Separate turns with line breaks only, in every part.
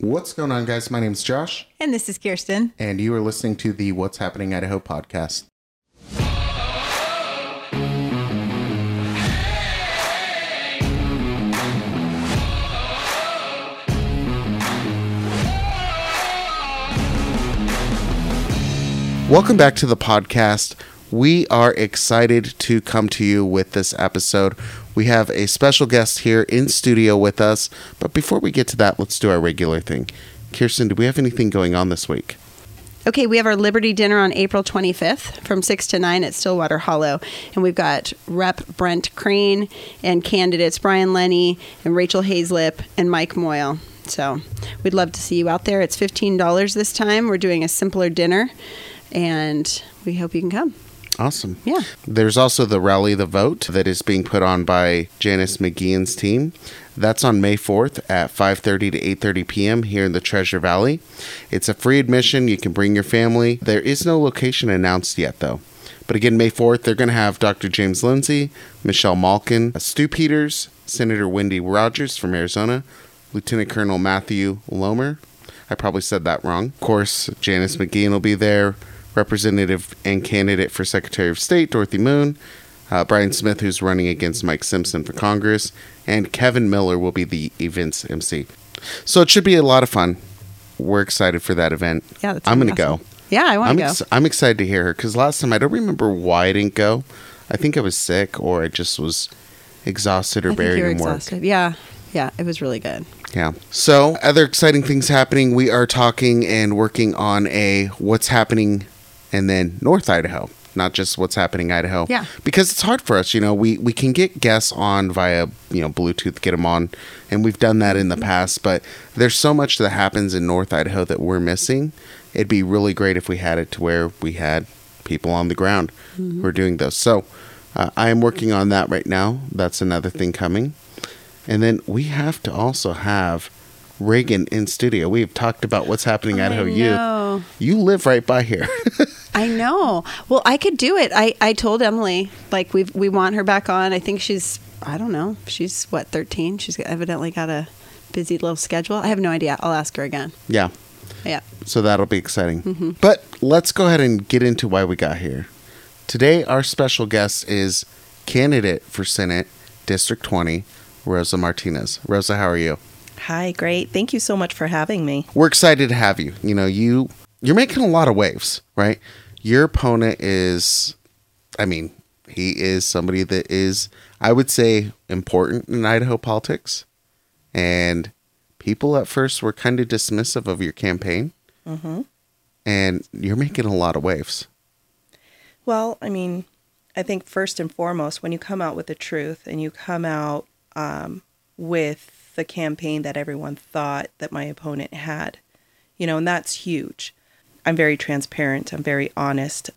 What's going on, guys? My name's Josh,
And this is Kirsten.
and you are listening to the What's Happening Idaho podcast. Welcome back to the podcast. We are excited to come to you with this episode. We have a special guest here in studio with us, but before we get to that, let's do our regular thing. Kirsten, do we have anything going on this week?
Okay, we have our Liberty dinner on April 25th from 6 to 9 at Stillwater Hollow. And we've got Rep Brent Crane and candidates Brian Lenney and Rachel Hazlip and Mike Moyle. So we'd love to see you out there. It's $15 this time. We're doing a simpler dinner, and we hope you can come.
Awesome.
Yeah.
There's also the Rally the Vote that is being put on by Janice McGeachin's team. That's on May 4th at 5:30 to 8:30 p.m. here in the Treasure Valley. It's a free admission. You can bring your family. There is no location announced yet though. But again, May 4th, they're going to have Dr. James Lindsay, Michelle Malkin, Stu Peters, Senator Wendy Rogers from Arizona, Lieutenant Colonel Matthew Lomer. I probably said that wrong. Of course, Janice McGeehan will be there. Representative and candidate for Secretary of State Dorothy Moon, uh, Bryan Smith, who's running against Mike Simpson for Congress, and Kevin Miller will be the event's MC. So it should be a lot of fun. We're excited for that event.
Yeah, that's
I'm going to
awesome.
go.
Yeah, I want to go.
ex- I'm excited to hear her because last time I don't remember why I didn't go. I think I was sick or I just was exhausted or
I
buried
you were
in work.
Yeah, yeah, it was really good.
Yeah. So, other exciting things happening. We are talking and working on a what's happening and then North Idaho, not just what's happening in Idaho.
Yeah.
Because it's hard for us, you know, we we can get guests on via, you know, Bluetooth, get them on, and we've done that in the past, but there's so much that happens in North Idaho that we're missing. It'd be really great if we had it to where we had people on the ground who are doing those. So, uh, I am working on that right now. That's another thing coming. And then we have to also have Reagan in studio. We've talked about what's happening at Idaho. Youth. You live right by here.
I know. Well, I could do it. I, I told Emily like we we want her back on. I think she's I don't know. She's what 13. She's evidently got a busy little schedule. I have no idea. I'll ask her again.
yeah.
Yeah.
So that'll be exciting.
Mm-hmm.
But let's go ahead and get into why we got here. Today, our special guest is candidate for Senate District 20, Rosa Martinez. Rosa, how are you?
Hi, great. Thank you so much for having me.
We're excited to have you. You know, you you're making a lot of waves, right? Your opponent is I mean, he is somebody that is I would say important in Idaho politics. And people at first were kind of dismissive of your campaign.
hmm
And you're making a lot of waves.
Well, I mean, I think first and foremost, when you come out with the truth and you come out um, with the campaign that everyone thought that my opponent had, you know, and that's huge. I'm very transparent. I'm very honest,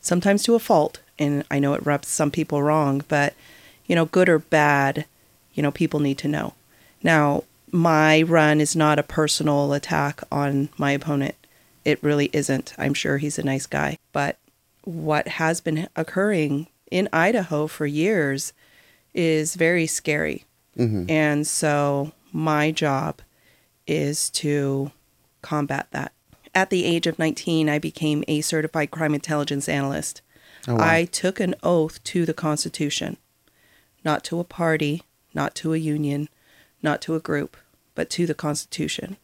sometimes to a fault. And I know it rubs some people wrong, but, you know, good or bad, you know, people need to know. Now, my run is not a personal attack on my opponent. It really isn't. I'm sure he's a nice guy. But what has been occurring in Idaho for years is very scary. Mm-hmm. And so my job is to combat that. At the age of 19, I became a certified crime intelligence analyst.
Oh, wow.
I took an oath to the Constitution, not to a party, not to a union, not to a group, but to the Constitution.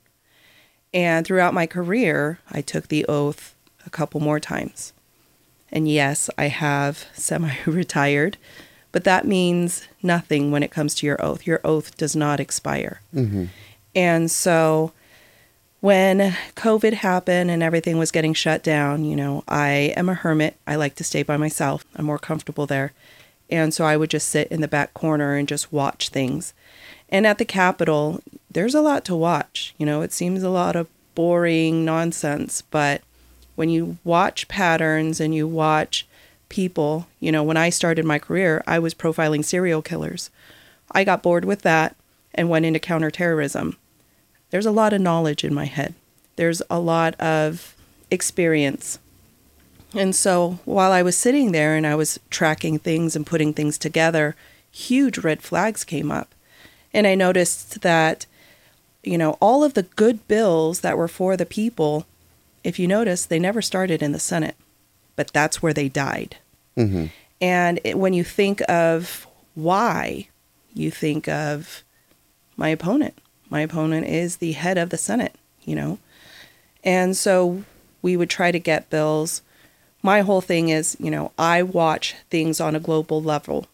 And throughout my career, I took the oath a couple more times. And yes, I have semi retired, but that means nothing when it comes to your oath. Your oath does not expire. Mm-hmm. And so when COVID happened and everything was getting shut down, you know, I am a hermit. I like to stay by myself. I'm more comfortable there. And so I would just sit in the back corner and just watch things. And at the Capitol, there's a lot to watch. You know, it seems a lot of boring nonsense, but when you watch patterns and you watch people, you know, when I started my career, I was profiling serial killers. I got bored with that and went into counterterrorism. There's a lot of knowledge in my head. There's a lot of experience. And so while I was sitting there and I was tracking things and putting things together, huge red flags came up. And I noticed that you know, all of the good bills that were for the people, if you notice, they never started in the Senate, but that's where they died.
Hmm
And it, when you think of why, you think of my opponent. My opponent is the head of the Senate, you know? And so we would try to get bills. My whole thing is, you know, I watch things on a global level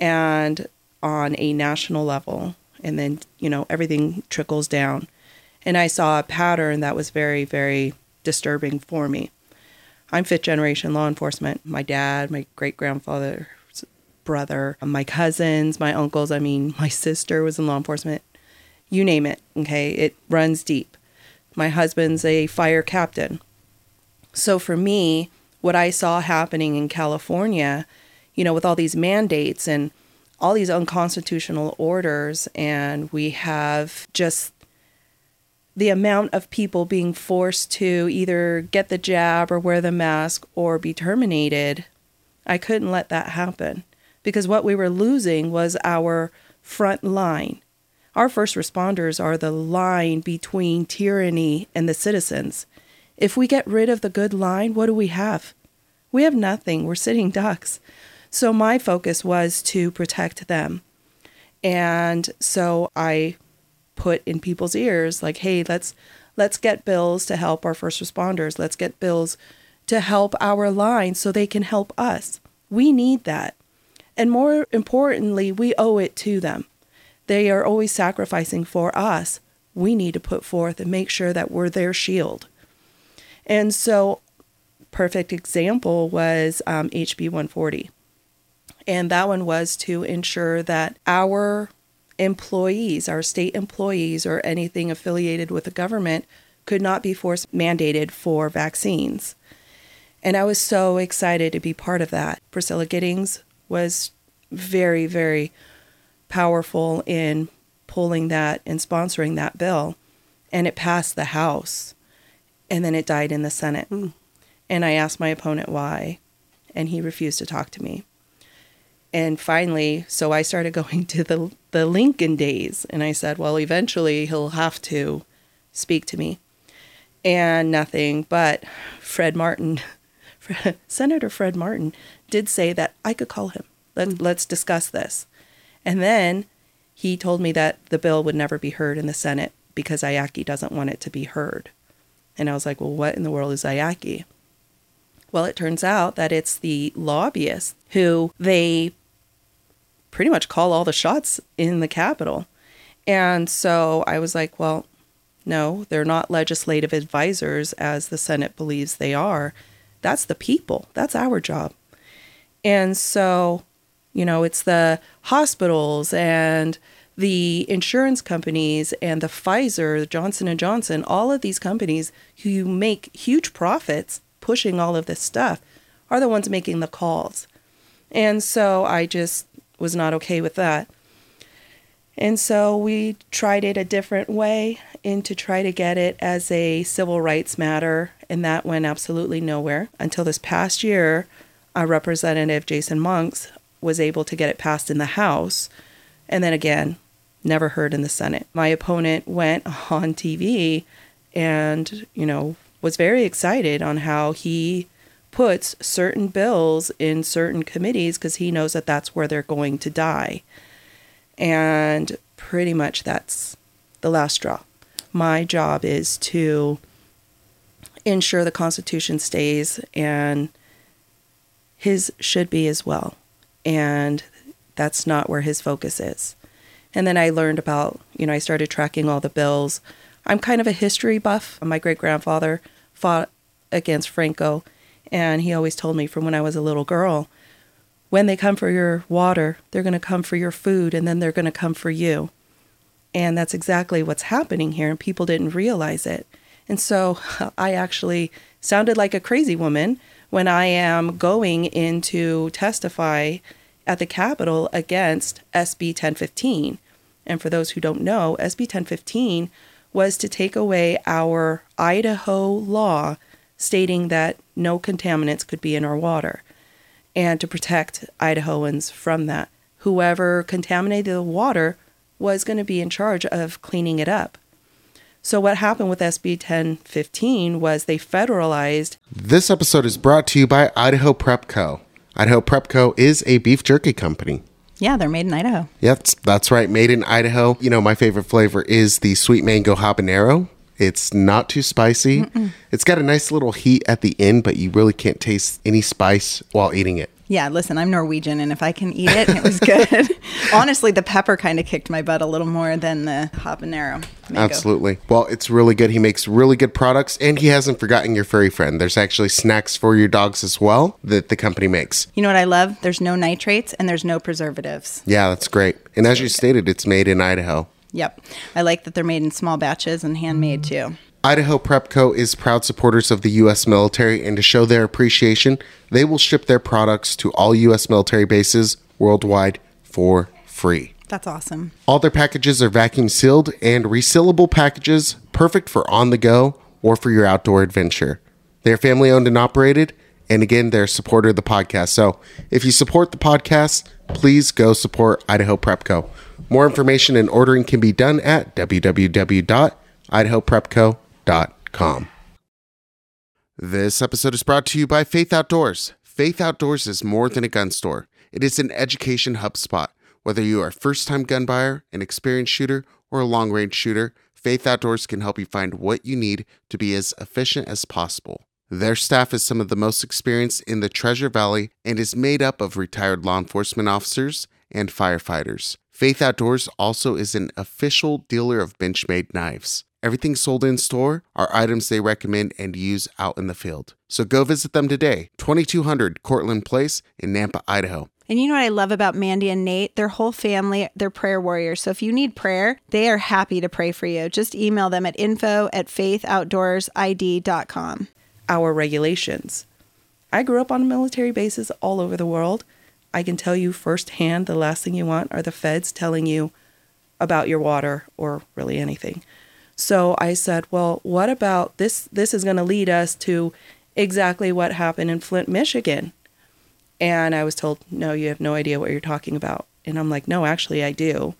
and on a national level, and then, you know, everything trickles down. And I saw a pattern that was very, very disturbing for me. I'm fifth generation law enforcement. My dad, my great grandfather's brother, my cousins, my uncles, I mean, my sister was in law enforcement. You name it, okay? It runs deep. My husband's a fire captain. So for me, what I saw happening in California, you know, with all these mandates and all these unconstitutional orders, and we have just the amount of people being forced to either get the jab or wear the mask or be terminated, I couldn't let that happen because what we were losing was our front line. Our first responders are the line between tyranny and the citizens. If we get rid of the good line, what do we have? We have nothing. We're sitting ducks. So my focus was to protect them. And so I put in people's ears like, "Hey, let's let's get bills to help our first responders. Let's get bills to help our line so they can help us. We need that. And more importantly, we owe it to them. They are always sacrificing for us. We need to put forth and make sure that we're their shield. And so, perfect example was um, HB 140. And that one was to ensure that our employees, our state employees, or anything affiliated with the government could not be force mandated for vaccines. And I was so excited to be part of that. Priscilla Giddings was very, very powerful in pulling that and sponsoring that bill. And it passed the House. And then it died in the Senate. Hmm. And I asked my opponent why. And he refused to talk to me. And finally, so I started going to the the Lincoln days, and I said, well, eventually he'll have to speak to me, and nothing. But Fred Martin, Senator Fred Martin, did say that I could call him. Let, hmm. Let's discuss this, and then he told me that the bill would never be heard in the Senate because IACI doesn't want it to be heard. And I was like, well, what in the world is IACI? Well, it turns out that it's the lobbyists who they pretty much call all the shots in the Capitol. And so I was like, well, no, they're not legislative advisors as the Senate believes they are. That's the people. That's our job. And so, you know, it's the hospitals and the insurance companies and the Pfizer, Johnson and Johnson, all of these companies who make huge profits pushing all of this stuff are the ones making the calls. And so I just was not okay with that. And so we tried it a different way and to try to get it as a civil rights matter, and that went absolutely nowhere until this past year. Our representative Jason Monks was able to get it passed in the House, and then again, never heard in the Senate. My opponent went on TV and, you know, was very excited on how he puts certain bills in certain committees because he knows that that's where they're going to die. And pretty much that's the last straw. My job is to ensure the Constitution stays, and his should be as well. And that's not where his focus is. And then I learned about, you know, I started tracking all the bills. I'm kind of a history buff. My great grandfather fought against Franco, and he always told me from when I was a little girl when they come for your water, they're going to come for your food, and then they're going to come for you. And that's exactly what's happening here, and people didn't realize it. And so I actually sounded like a crazy woman when I am going in to testify at the Capitol against SB 1015. And for those who don't know, SB 1015 was to take away our Idaho law stating that no contaminants could be in our water and to protect Idahoans from that. Whoever contaminated the water was going to be in charge of cleaning it up. So what happened with SB 1015 was they federalized
This episode is brought to you by Idaho Prep Co. Idaho Prep Co. is a beef jerky company.
Yeah, they're made in Idaho.
Yep, that's right. Made in Idaho. You know, my favorite flavor is the sweet mango habanero. It's not too spicy. It's got a nice little heat at the end, but you really can't taste any spice while eating it.
Yeah, listen, I'm Norwegian, and if I can eat it, it was good. Honestly, the pepper kind of kicked my butt a little more than the habanero. mango.
Absolutely. Well, it's really good. He makes really good products, and he hasn't forgotten your furry friend. There's actually snacks for your dogs as well that the company makes.
You know what I love? There's no nitrates and there's no preservatives.
Yeah, that's great. And as you stated, it's made in Idaho.
Yep. I like that they're made in small batches and handmade too.
Idaho Prep Co. is proud supporters of the U.S. military, and to show their appreciation, they will ship their products to all U.S. military bases worldwide for free.
That's awesome.
All their packages are vacuum sealed and resealable packages, perfect for on the go or for your outdoor adventure. They're family owned and operated, and again, they're a supporter of the podcast. So if you support the podcast, please go support Idaho Prep Co. More information and ordering can be done at www.idahoprepco.com. This episode is brought to you by Faith Outdoors. Faith Outdoors is more than a gun store. It is an education hub spot. Whether you are a first-time gun buyer, an experienced shooter, or a long-range shooter, Faith Outdoors can help you find what you need to be as efficient as possible. Their staff is some of the most experienced in the Treasure Valley and is made up of retired law enforcement officers and firefighters. Faith Outdoors also is an official dealer of Benchmade knives. Everything sold in store are items they recommend and use out in the field. So go visit them today, 2200 Cortland Place in Nampa, Idaho.
And you know what I love about Mandy and Nate? Their whole family, they're prayer warriors. So if you need prayer, they are happy to pray for you. Just email them at info at faithoutdoorsid.com.
our regulations. I grew up on military bases all over the world. I can tell you firsthand the last thing you want are the feds telling you about your water or really anything. So I said, well, what about this? This is going to lead us to exactly what happened in Flint, Michigan. And I was told, no, you have no idea what you're talking about. And I'm like, no, actually, I do.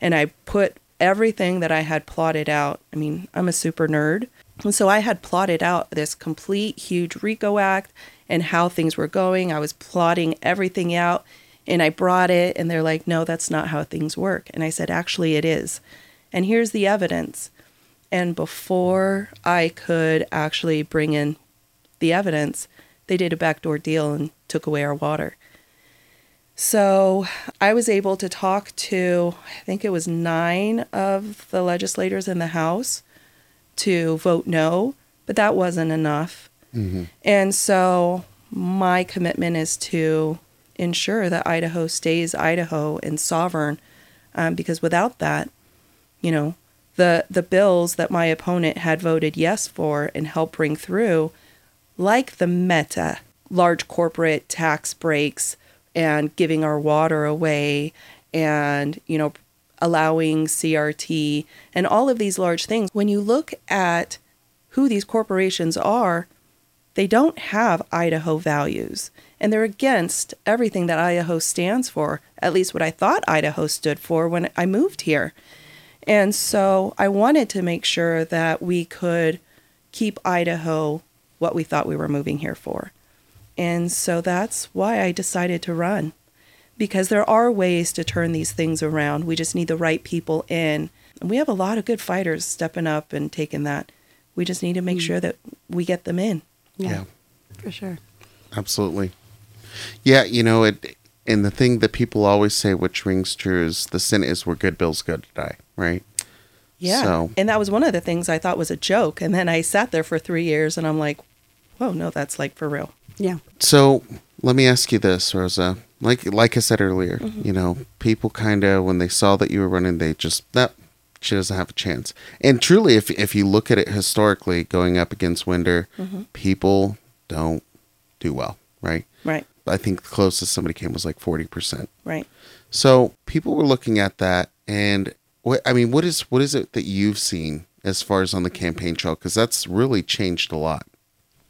And I put everything that I had plotted out. I mean, I'm a super nerd. And so I had plotted out this complete huge RICO Act and how things were going. I was plotting everything out and I brought it, and they're like, no, that's not how things work. And I said, actually, it is. And here's the evidence. And before I could actually bring in the evidence, they did a backdoor deal and took away our water. So I was able to talk to, I think it was nine of the legislators in the House to vote no, but that wasn't enough. And so my commitment is to ensure that Idaho stays Idaho and sovereign, um, because without that, you know, the the bills that my opponent had voted yes for and helped bring through, like the Meta large corporate tax breaks and giving our water away, and you know, allowing CRT and all of these large things. When you look at who these corporations are, they don't have Idaho values. And they're against everything that Idaho stands for, at least what I thought Idaho stood for when I moved here. And so I wanted to make sure that we could keep Idaho what we thought we were moving here for. And so that's why I decided to run. Because there are ways to turn these things around. We just need the right people in. And we have a lot of good fighters stepping up and taking that. We just need to make hmm. sure that we get them in.
Yeah.
for sure.
Absolutely. Yeah, you know, it and the thing that people always say which rings true is the sin is where good bills go to die, right?
Yeah.
So-
And that was one of the things I thought was a joke. And then I sat there for three years and I'm like, whoa, no, that's like for real.
Yeah.
So let me ask you this, Rosa. Like like I said earlier, mm-hmm. you know, people kind of when they saw that you were running, they just that she doesn't have a chance. And truly, if if you look at it historically, going up against Winder, people don't do well, right?
Right.
I think the closest somebody came was like forty percent.
Right.
So people were looking at that, and what I mean, what is what is it that you've seen as far as on the campaign trail? Because that's really changed a lot.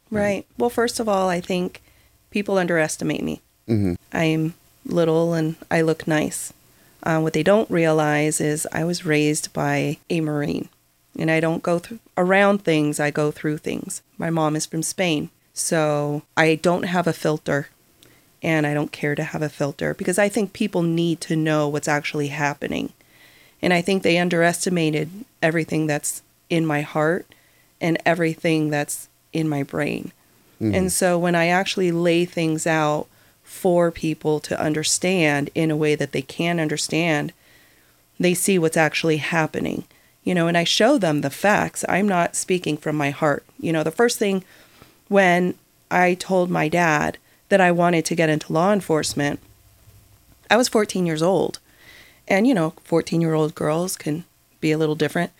Right. Well, first of all, I think people underestimate me.
Mhm.
I'm little and I look nice. Uh, what they don't realize is I was raised by a Marine. And I don't go through around things, I go through things. My mom is from Spain. So I don't have a filter and I don't care to have a filter because I think people need to know what's actually happening. And I think they underestimated everything that's in my heart and everything that's in my brain. And so when I actually lay things out for people to understand in a way that they can understand, they see what's actually happening. You know, and I show them the facts. I'm not speaking from my heart. You know, the first thing when I told my dad that I wanted to get into law enforcement, I was 14 years old. And, you know, 14 year old girls can be a little different.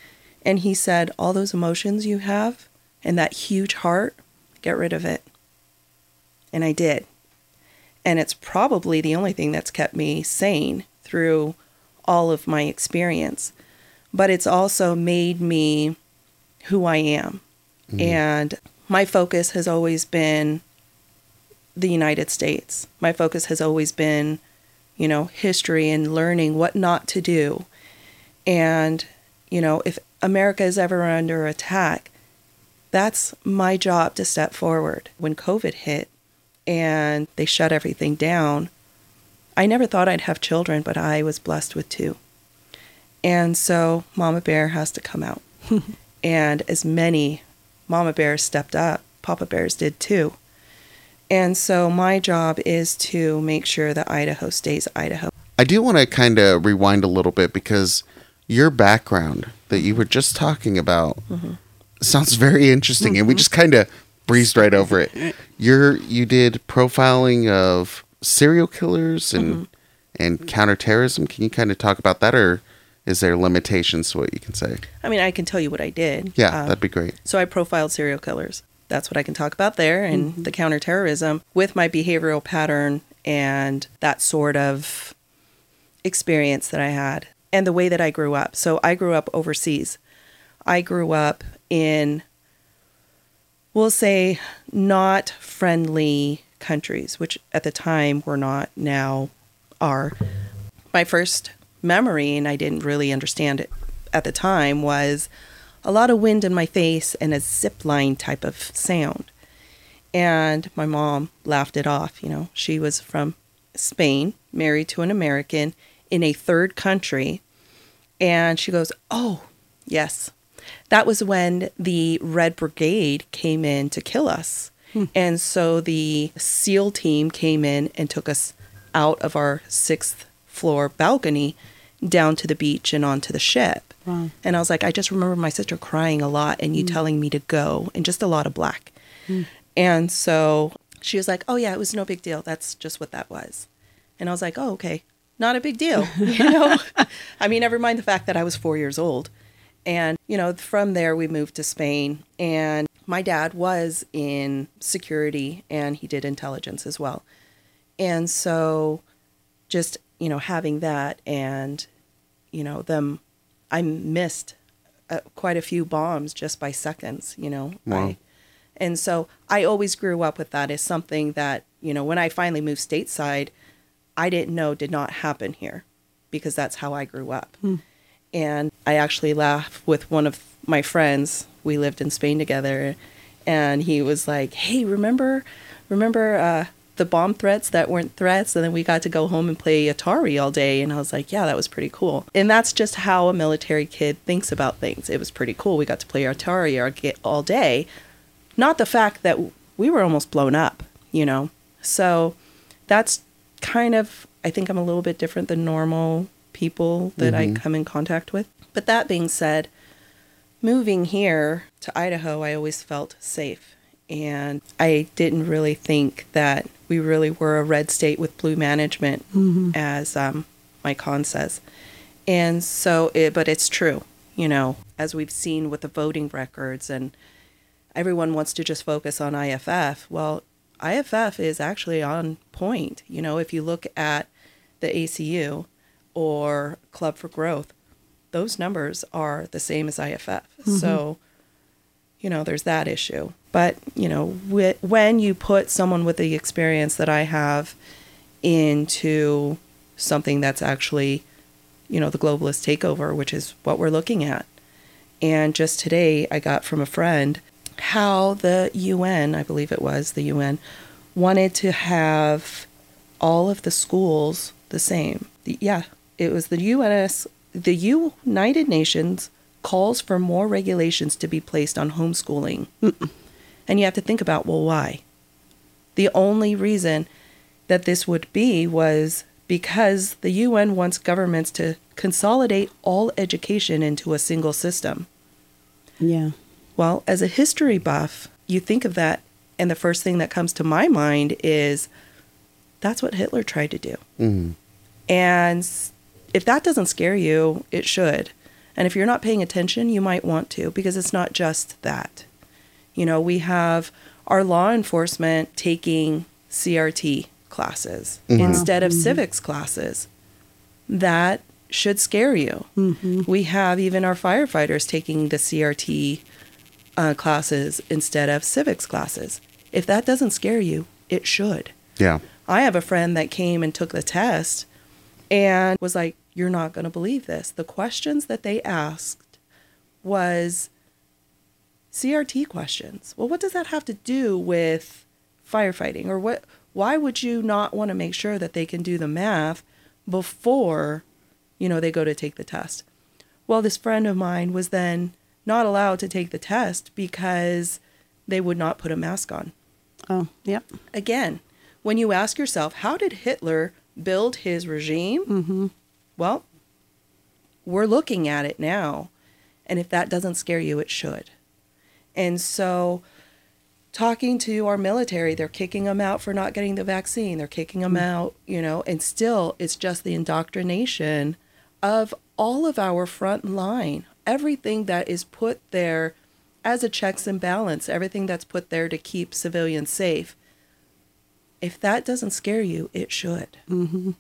And he said, All those emotions you have and that huge heart, get rid of it. And I did. And it's probably the only thing that's kept me sane through all of my experience. But it's also made me who I am. Mm-hmm. And my focus has always been the United States. My focus has always been, you know, history and learning what not to do. And, you know, if America is ever under attack, that's my job to step forward. When COVID hit and they shut everything down, I never thought I'd have children, but I was blessed with two. And so Mama Bear has to come out. and as many Mama Bears stepped up, Papa Bears did too. And so my job is to make sure that Idaho stays Idaho.
I do want to kind of rewind a little bit because your background that you were just talking about mm-hmm. sounds very interesting, and we mm-hmm. just kind of breezed right over it. You're you did profiling of serial killers and and counterterrorism. Can you kind of talk about that, or is there limitations to what you can say?
I mean, I can tell you what I did.
Yeah,
Um,
that'd be great.
So I profiled serial killers. That's what I can talk about there and the counterterrorism with my behavioral pattern and that sort of experience that I had and the way that I grew up. So I grew up overseas. I grew up in we'll say not friendly countries, which at the time were not now are. My first memory, and I didn't really understand it at the time, was a lot of wind in my face and a zip line type of sound. And my mom laughed it off. You know, she was from Spain, married to an American in a third country. And she goes, Oh, yes. That was when the Red Brigade came in to kill us. Hmm. And so the SEAL team came in and took us out of our sixth floor balcony down to the beach and onto the ship.
Wow.
And I was like, I just remember my sister crying a lot and you hmm. telling me to go and just a lot of black. Hmm. And so she was like, Oh, yeah, it was no big deal. That's just what that was. And I was like, Oh, okay. Not a big deal. You know, I mean, never mind the fact that I was four years old. And, you know, from there we moved to Spain. And my dad was in security and he did intelligence as well. And so just, you know, having that and, you know, them, I missed uh, quite a few bombs just by seconds, you know.
Wow.
I, and so I always grew up with that as something that, you know, when I finally moved stateside, I didn't know did not happen here because that's how I grew up. And I actually laugh with one of my friends. We lived in Spain together, and he was like, "Hey, remember, remember uh, the bomb threats that weren't threats?" And then we got to go home and play Atari all day. And I was like, "Yeah, that was pretty cool." And that's just how a military kid thinks about things. It was pretty cool. We got to play Atari all- all day, not the fact that we were almost blown up, you know. So that's kind of I think I'm a little bit different than normal people that I come in contact with. But that being said, moving here to Idaho, I always felt safe. And I didn't really think that we really were a red state with blue management, as um, my con says. And so, it, but it's true, you know, as we've seen with the voting records, and everyone wants to just focus on IFF. Well, IFF is actually on point. You know, if you look at the ACU or Club for Growth, those numbers are the same as IFF. Mm-hmm. So, you know, there's that issue. But, you know, wh- when you put someone with the experience that I have into something that's actually, you know, the globalist takeover, which is what we're looking at, And just today, I got from a friend how the UN, I believe it was the UN, wanted to have all of the schools the same. Yeah, it was the UNS, the United Nations calls for more regulations to be placed on homeschooling. And you have to think about, well, why? The only reason that this would be was because the UN wants governments to consolidate all education into a single system.
Yeah.
Well, as a history buff, you think of that, and the first thing that comes to my mind is that's what Hitler tried to do.
Mhm.
And s- if that doesn't scare you, it should. And if you're not paying attention, you might want to because it's not just that. You know, we have our law enforcement taking CRT classes mm-hmm. instead of mm-hmm. civics classes. That should scare you. Mm-hmm. We have even our firefighters taking the CRT uh, classes instead of civics classes. If that doesn't scare you, it should.
Yeah.
I have a friend that came and took the test and was like, You're not going to believe this. The questions that they asked was CRT questions. Well, what does that have to do with firefighting? Or what why would you not want to make sure that they can do the math before, you know, they go to take the test? Well, this friend of mine was then not allowed to take the test because they would not put a mask on
Oh, yep.
again, when you ask yourself, how did Hitler build his regime?
Mm-hmm.
Well, we're looking at it now. And if that doesn't scare you, it should. And so, talking to our military, they're kicking them out for not getting the vaccine. They're kicking them out, you know, and still it's just the indoctrination of all of our front line. Everything that is put there as a checks and balance, everything that's put there to keep civilians safe. If that doesn't scare you, it should. Mm-hmm.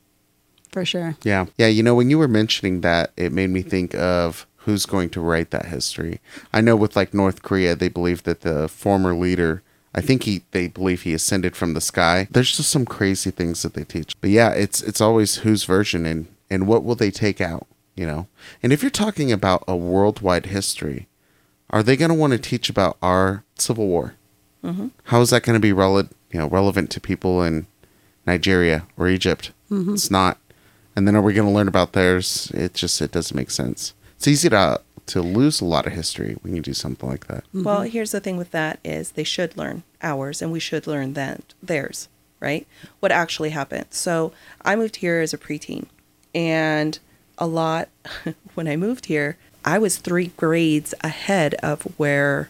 For sure.
Yeah. Yeah. You know, when you were mentioning that, it made me think of who's going to write that history. I know with like North Korea, they believe that the former leader, I think he, they believe he ascended from the sky. There's just some crazy things that they teach. But yeah, it's, it's always whose version and, and what will they take out, you know? And if you're talking about a worldwide history, are they going to want to teach about our Civil War? Mm-hmm. How is that going to be rele- you know, relevant to people in Nigeria or Egypt? Mm-hmm. It's not. And then are we going to learn about theirs? It just it doesn't make sense. It's easy to to lose a lot of history when you do something like that. Mm-hmm.
Well, here's the thing with that is they should learn ours and we should learn then theirs, right? What actually happened. So I moved here as a preteen and a lot when I moved here, I was three grades ahead of where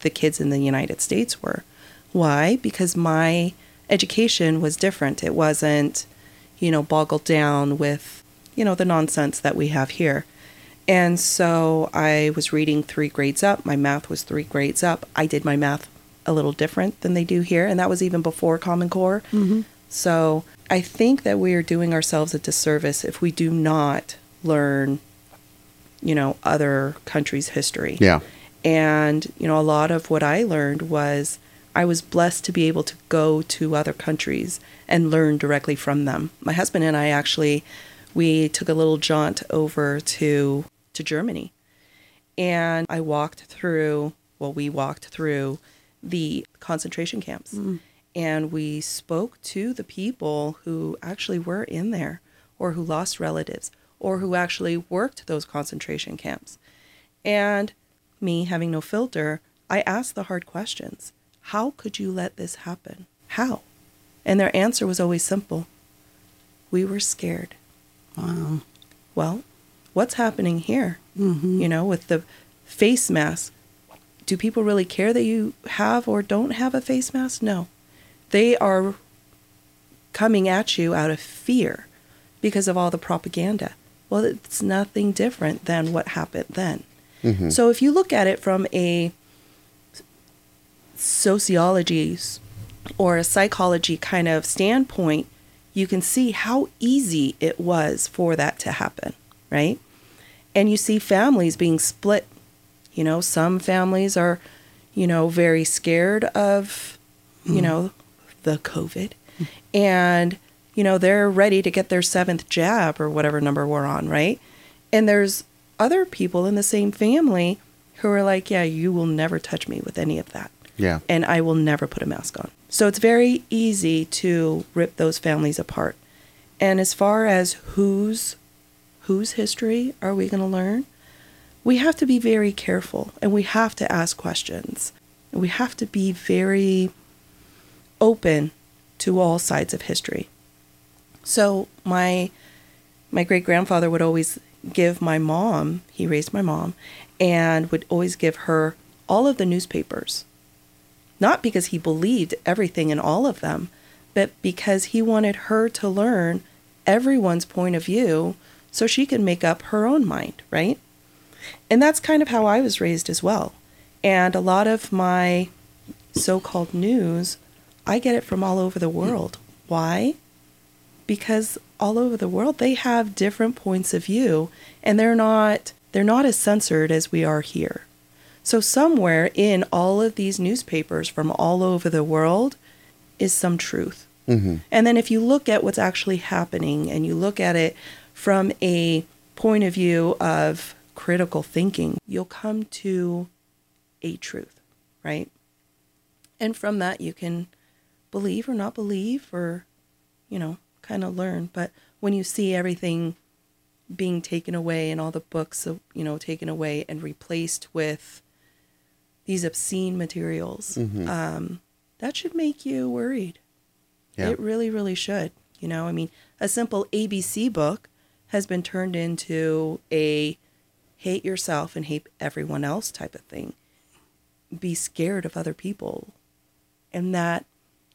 the kids in the United States were. Why? Because my education was different. It wasn't, you know, boggled down with, you know, the nonsense that we have here. And so I was reading three grades up. My math was three grades up. I did my math a little different than they do here, and that was even before Common Core. Mm-hmm. So I think that we are doing ourselves a disservice if we do not learn, you know, other countries' history.
Yeah.
And, you know, a lot of what I learned was I was blessed to be able to go to other countries and learn directly from them. My husband and I actually we took a little jaunt over to to Germany. And I walked through, well we walked through the concentration camps. Mm. And we spoke to the people who actually were in there or who lost relatives or who actually worked those concentration camps. And me having no filter, I asked the hard questions. How could you let this happen? How? And their answer was always simple. We were scared.
Wow.
Well, what's happening here? Mm-hmm. You know, with the face mask. Do people really care that you have or don't have a face mask? No. They are coming at you out of fear because of all the propaganda. Well, it's nothing different than what happened then. Mm-hmm. So if you look at it from a sociology or a psychology kind of standpoint, you can see how easy it was for that to happen, right? And you see families being split. You know, some families are, you know, very scared of, you mm-hmm. know, the COVID. And, you know, they're ready to get their seventh jab or whatever number we're on, right? And there's other people in the same family who are like, yeah, you will never touch me with any of that.
Yeah.
And I will never put a mask on. So it's very easy to rip those families apart. And as far as whose whose history are we going to learn? We have to be very careful and we have to ask questions. And we have to be very open to all sides of history. So my my great grandfather would always give my mom, he raised my mom, and would always give her all of the newspapers. Not because he believed everything in all of them, but because he wanted her to learn everyone's point of view so she could make up her own mind, right? And that's kind of how I was raised as well. And a lot of my so called news, I get it from all over the world. Why? Because all over the world they have different points of view and they're not they're not as censored as we are here. So somewhere in all of these newspapers from all over the world is some truth.
Mm-hmm.
And then if you look at what's actually happening and you look at it from a point of view of critical thinking, you'll come to a truth, right? And from that, you can believe or not believe or, you know, kind of learn. But when you see everything being taken away and all the books, you know, taken away and replaced with these obscene materials,
Mhm.
um, that should make you worried.
Yeah.
It really, really should. You know, I mean, a simple ABC book has been turned into a hate yourself and hate everyone else type of thing. Be scared of other people. And that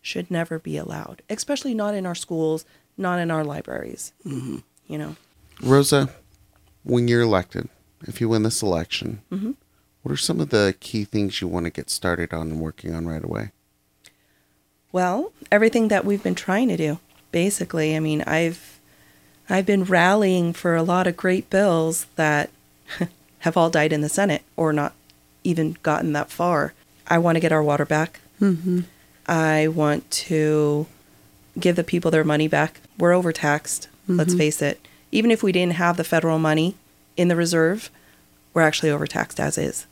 should never be allowed, especially not in our schools, not in our libraries. Mm-hmm. You know,
Rosa, when you're elected, if you win this election,
Mm-hmm.
What are some of the key things you want to get started on and working on right away?
Well, everything that we've been trying to do, basically. I mean, I've I've been rallying for a lot of great bills that have all died in the Senate or not even gotten that far. I want to get our water back.
Mm-hmm.
I want to give the people their money back. We're overtaxed. Let's face it. Even if we didn't have the federal money in the reserve, we're actually overtaxed as is.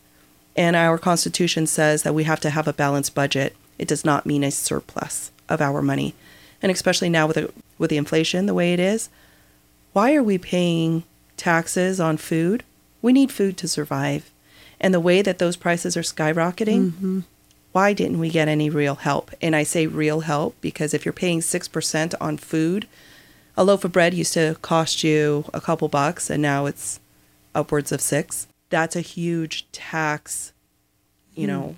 And our Constitution says that we have to have a balanced budget. It does not mean a surplus of our money. And especially now with the, with the inflation the way it is, why are we paying taxes on food? We need food to survive. And the way that those prices are skyrocketing, mm-hmm. why didn't we get any real help? And I say real help because if you're paying 6% on food, a loaf of bread used to cost you a couple bucks and now it's upwards of 6. That's a huge tax, you know,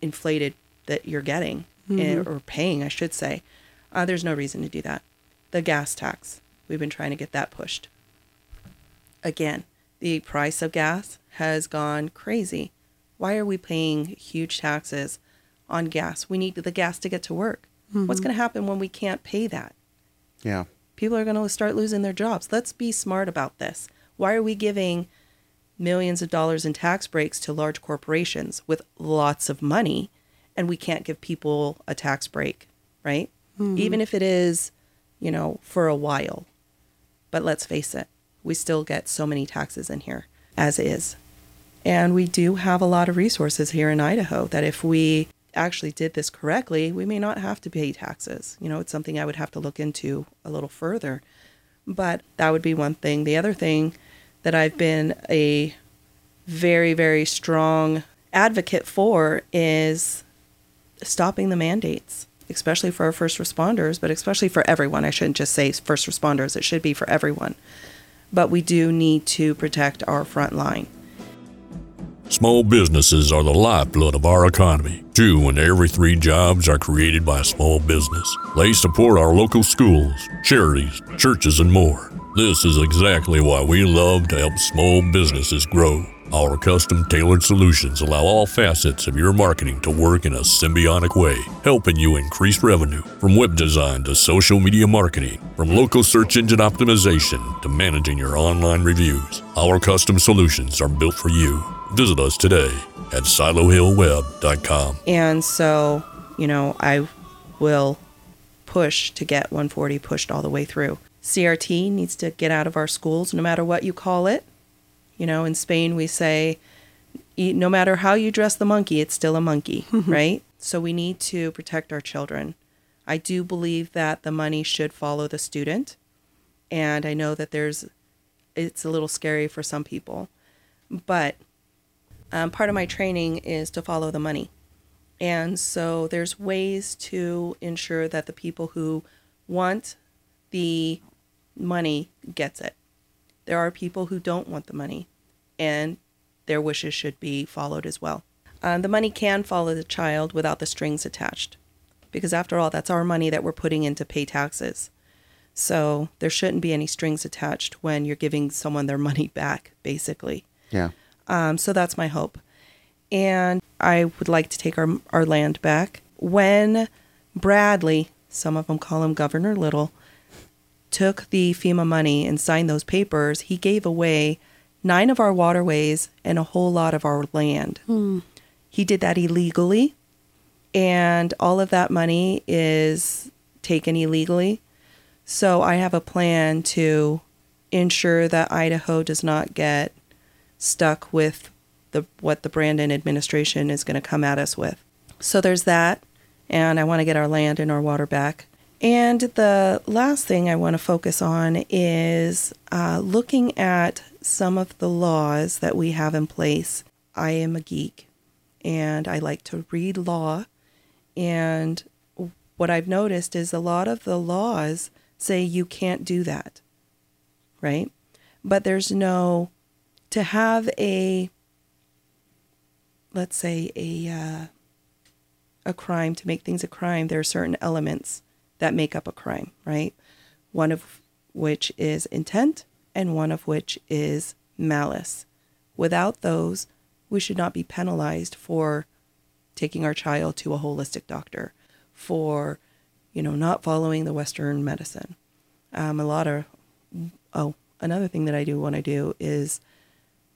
inflated that you're getting eh, or paying, I should say. Uh, there's no reason to do that. The gas tax, we've been trying to get that pushed. Again, the price of gas has gone crazy. Why are we paying huge taxes on gas? We need the gas to get to work. What's going to happen when we can't pay that?
Yeah.
People are going to start losing their jobs. Let's be smart about this. Why are we giving millions of dollars in tax breaks to large corporations with lots of money and we can't give people a tax break, right? Mm-hmm. Even if it is, you know, for a while. But let's face it, we still get so many taxes in here as is. And we do have a lot of resources here in Idaho that if we actually did this correctly, we may not have to pay taxes. You know, it's something I would have to look into a little further. But that would be one thing. The other thing that I've been a very, very strong advocate for is stopping the mandates, especially for our first responders, but especially for everyone. I shouldn't just say first responders, it should be for everyone. But we do need to protect our front line.
Small businesses are the lifeblood of our economy. Two in every three jobs are created by a small business. They support our local schools, charities, churches, and more. This is exactly why we love to help small businesses grow. Our custom tailored solutions allow all facets of your marketing to work in a symbiotic way, helping you increase revenue from web design to social media marketing, from local search engine optimization to managing your online reviews. Our custom solutions are built for you. Visit us today at silohillweb.com.
And so, you know, I will push to get 140 pushed all the way through. CRT needs to get out of our schools, no matter what you call it. You know, in Spain, we say, "E- no matter how you dress the monkey, it's still a monkey, right? So we need to protect our children. I do believe that the money should follow the student. And I know that there's, it's a little scary for some people. But um, part of my training is to follow the money. And so there's ways to ensure that the people who want the money gets it. There are people who don't want the money, and their wishes should be followed as well. Um, the money can follow the child without the strings attached, because after all, that's our money that we're putting in to pay taxes. So there shouldn't be any strings attached when you're giving someone their money back, basically.
Yeah.
Um, so that's my hope. And I would like to take our, our land back. When Bradley, some of them call him Governor Little, took the FEMA money and signed those papers, he gave away nine of our waterways and a whole lot of our land. Hmm. He did that illegally, and all of that money is taken illegally. So I have a plan to ensure that Idaho does not get stuck with the what the Brandon administration is going to come at us with. So there's that, and I want to get our land and our water back. And the last thing I want to focus on is uh, looking at some of the laws that we have in place. I am a geek, and I like to read law. And what I've noticed is a lot of the laws say you can't do that, right? But there's no to have a let's say a uh, a crime to make things a crime there are certain elements that make up a crime right? One of which is intent and one of which is malice. Without those we should not be penalized for taking our child to a holistic doctor for you know not following the western medicine. Um, a lot of oh another thing that i do want to do is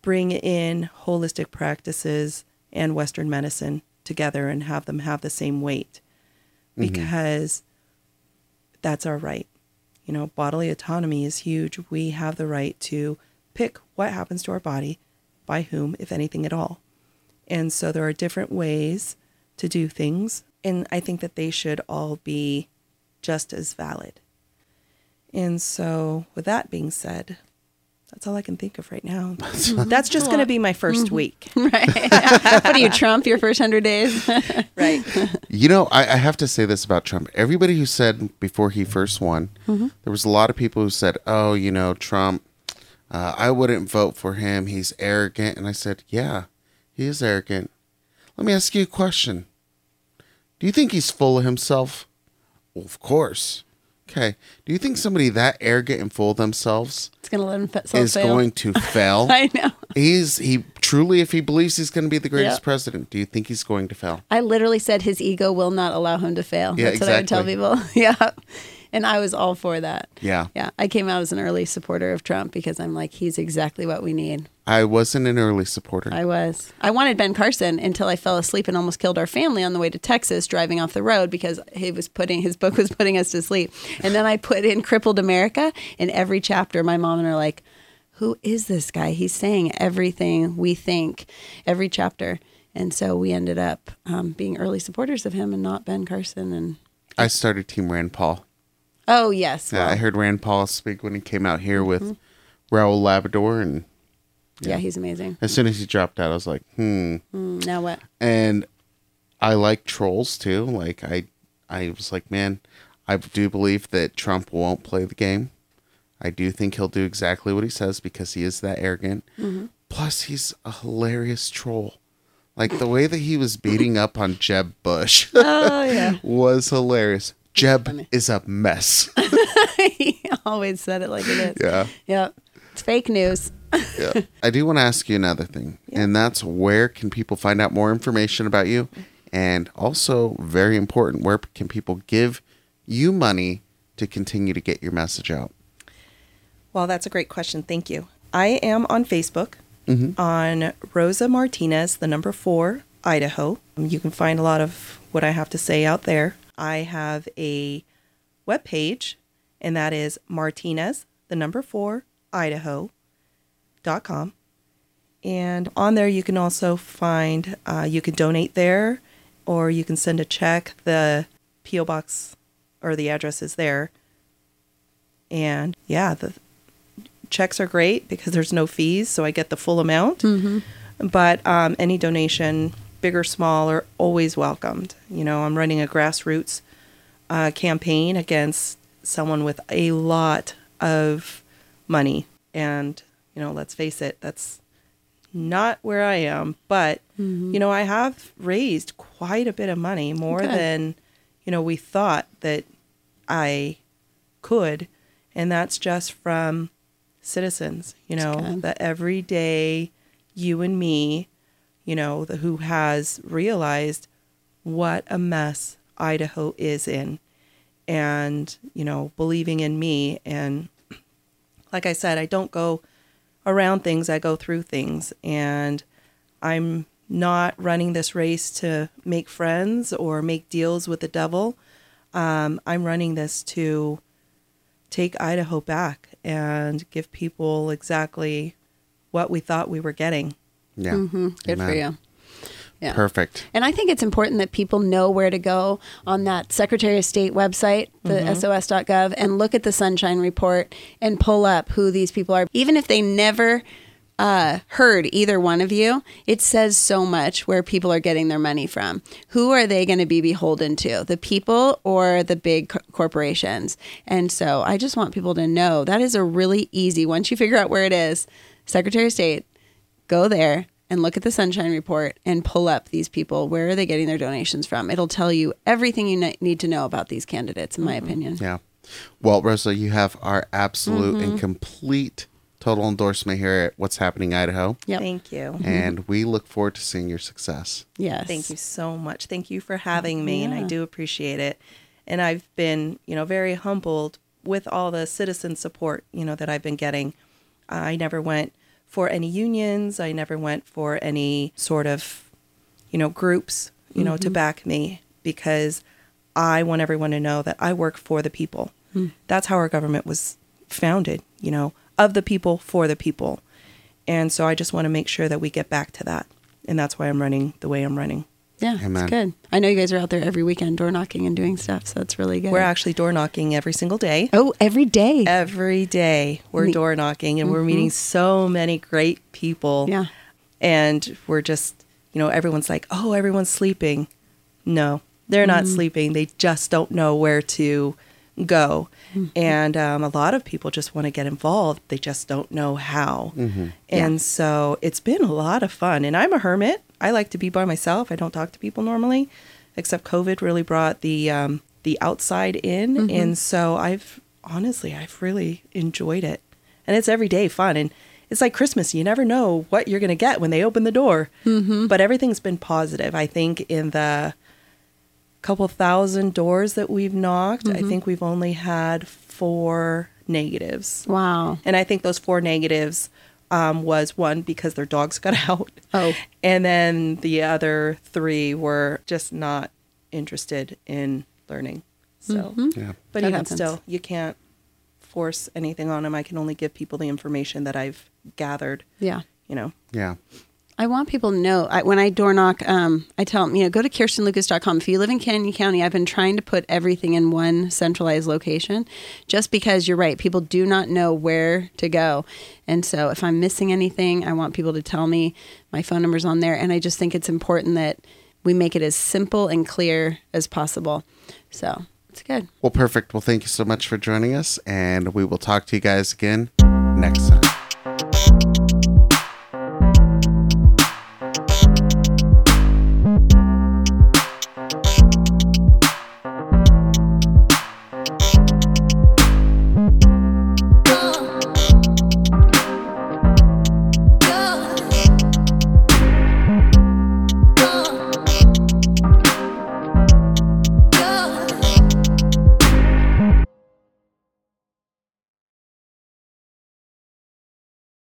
bring in holistic practices and Western medicine together and have them have the same weight. Because that's our right. You know, bodily autonomy is huge. We have the right to pick what happens to our body, by whom, if anything at all. And so there are different ways to do things. And I think that they should all be just as valid. And so, with that being said, that's all I can think of right now. That's just going to be my 1st week.
Right. what are you, Trump? Your first hundred days?
Right.
You know, I, I have to say this about Trump. Everybody who said before he first won, there was a lot of people who said, "Oh, you know, Trump, uh, I wouldn't vote for him. He's arrogant." And I said, "Yeah, he is arrogant." Let me ask you a question. Do you think he's full of himself? Well, of course. Okay. Do you think somebody that arrogant and full of themselves
it's gonna let him fa-
is
fail.
going to fail?
I know.
He's he truly, if he believes he's going to be the greatest
Yeah.
president, do you think he's going to fail?
I literally said his ego will not allow him to fail.
Yeah,
That's what I would tell
exactly.
people. yeah. And I was all for that.
Yeah.
Yeah. I came out as an early supporter of Trump because I'm like, he's exactly what we need.
I wasn't an early supporter.
I was. I wanted Ben Carson until I fell asleep and almost killed our family on the way to Texas driving off the road because he was putting his book was putting us to sleep. And then I put in Crippled America in every chapter. My mom and her are like, "Who is this guy? He's saying everything we think every chapter." And so we ended up um, being early supporters of him and not Ben Carson. And
I started Team Rand Paul.
Oh yes,
Yeah, I heard Rand Paul speak when he came out here with Raul Labrador, and
yeah, he's amazing.
as soon as he dropped out, I was like, hmm.
Mm, now what?
And I like trolls too. Like I, I was like, man, I do believe that Trump won't play the game. I do think he'll do exactly what he says because he is that arrogant. Plus, he's a hilarious troll. Like the way that he was beating up on Jeb Bush
Oh yeah,
was hilarious. Jeb
funny.
is a mess.
he always said it like it is.
yeah.
Yeah, it's fake news.
yeah. I do want to ask you another thing, and that's where can people find out more information about you? And also, very important, where can people give you money to continue to get your message out?
Well, that's a great question. Thank you. I am on Facebook mm-hmm. on Rosa Martinez, the number four, Idaho. You can find a lot of what I have to say out there. I have a webpage, and that is Martinez, the number four, Idaho.com. And on there, you can also find, uh, you can donate there or you can send a check. The P.O. box or the address is there. And yeah, the checks are great because there's no fees, so I get the full amount. But um, any donation, big or small, are always welcomed. You know, I'm running a grassroots uh, campaign against someone with a lot of money. And, you know, let's face it, that's not where I am. But, you know, I have raised quite a bit of money, more
Good.
than, you know, we thought that I could. And that's just from citizens, you know,
good.
the everyday you and me, you know, who has realized what a mess Idaho is in and, you know, believing in me. And like I said, I don't go around things, I go through things. And I'm not running this race to make friends or make deals with the devil. Um, I'm running this to take Idaho back and give people exactly what we thought we were getting.
Yeah.
Mm-hmm. Good for you. Yeah.
Perfect.
And I think it's important that people know where to go on that Secretary of State website, the sos.gov, and look at the Sunshine Report and pull up who these people are. Even if they never uh, heard either one of you, it says so much where people are getting their money from. Who are they going to be beholden to? The people or the big co- corporations? And so I just want people to know that is a really easy, once you figure out where it is, Secretary of State, go there and look at the sunshine report and pull up these people where are they getting their donations from it'll tell you everything you ne- need to know about these candidates in my mm-hmm. opinion
Yeah. Well, Rosa, you have our absolute and mm-hmm. complete total endorsement here at What's Happening Idaho.
yep
Thank you. Mm-hmm.
And we look forward to seeing your success.
yes
Thank you so much. Thank you for having me, and I do appreciate it. And I've been, you know, very humbled with all the citizen support, you know, that I've been getting. I never went for any unions. I never went for any sort of, you know, groups, you know, to mm-hmm. back me because I want everyone to know that I work for the people. Hmm. That's how our government was founded, you know, of the people for the people. And so I just want to make sure that we get back to that. And that's why I'm running the way I'm running.
Yeah
Amen.
it's good i know you guys are out there every weekend door knocking and doing stuff so that's really good
We're actually door knocking every single day.
oh every day
Every day we're
Me-
door knocking and we're mm-hmm. meeting so many great people.
yeah
And we're just, you know, everyone's like, oh, everyone's sleeping. No, they're not mm-hmm. sleeping. They just don't know where to go. Mm-hmm. And um, a lot of people just want to get involved. They just don't know how. And so it's been a lot of fun. And I'm a hermit. I like to be by myself. I don't talk to people normally, except COVID really brought the um, the outside in. And so I've honestly, I've really enjoyed it. And it's every day fun. And it's like Christmas. You never know what you're going to get when they open the door. Mm-hmm. But everything's been positive. I think in the couple thousand doors that we've knocked, I think we've only had four negatives.
wow
And I think those four negatives um, was one because their dogs got out.
Oh.
And then the other three were just not interested in learning. So,
Yeah.
but
That
even
happens.
still, you can't force anything on them. I can only give people the information that I've gathered,
yeah
you know.
Yeah.
I want people to know I, when I door knock, um, I tell them, you know, go to kirstenlucas.com. If you live in Canyon County, I've been trying to put everything in one centralized location just because you're right. People do not know where to go. And so if I'm missing anything, I want people to tell me my phone number's on there. And I just think it's important that we make it as simple and clear as possible. So it's good.
Well, perfect. Well, thank you so much for joining us, and we will talk to you guys again next time.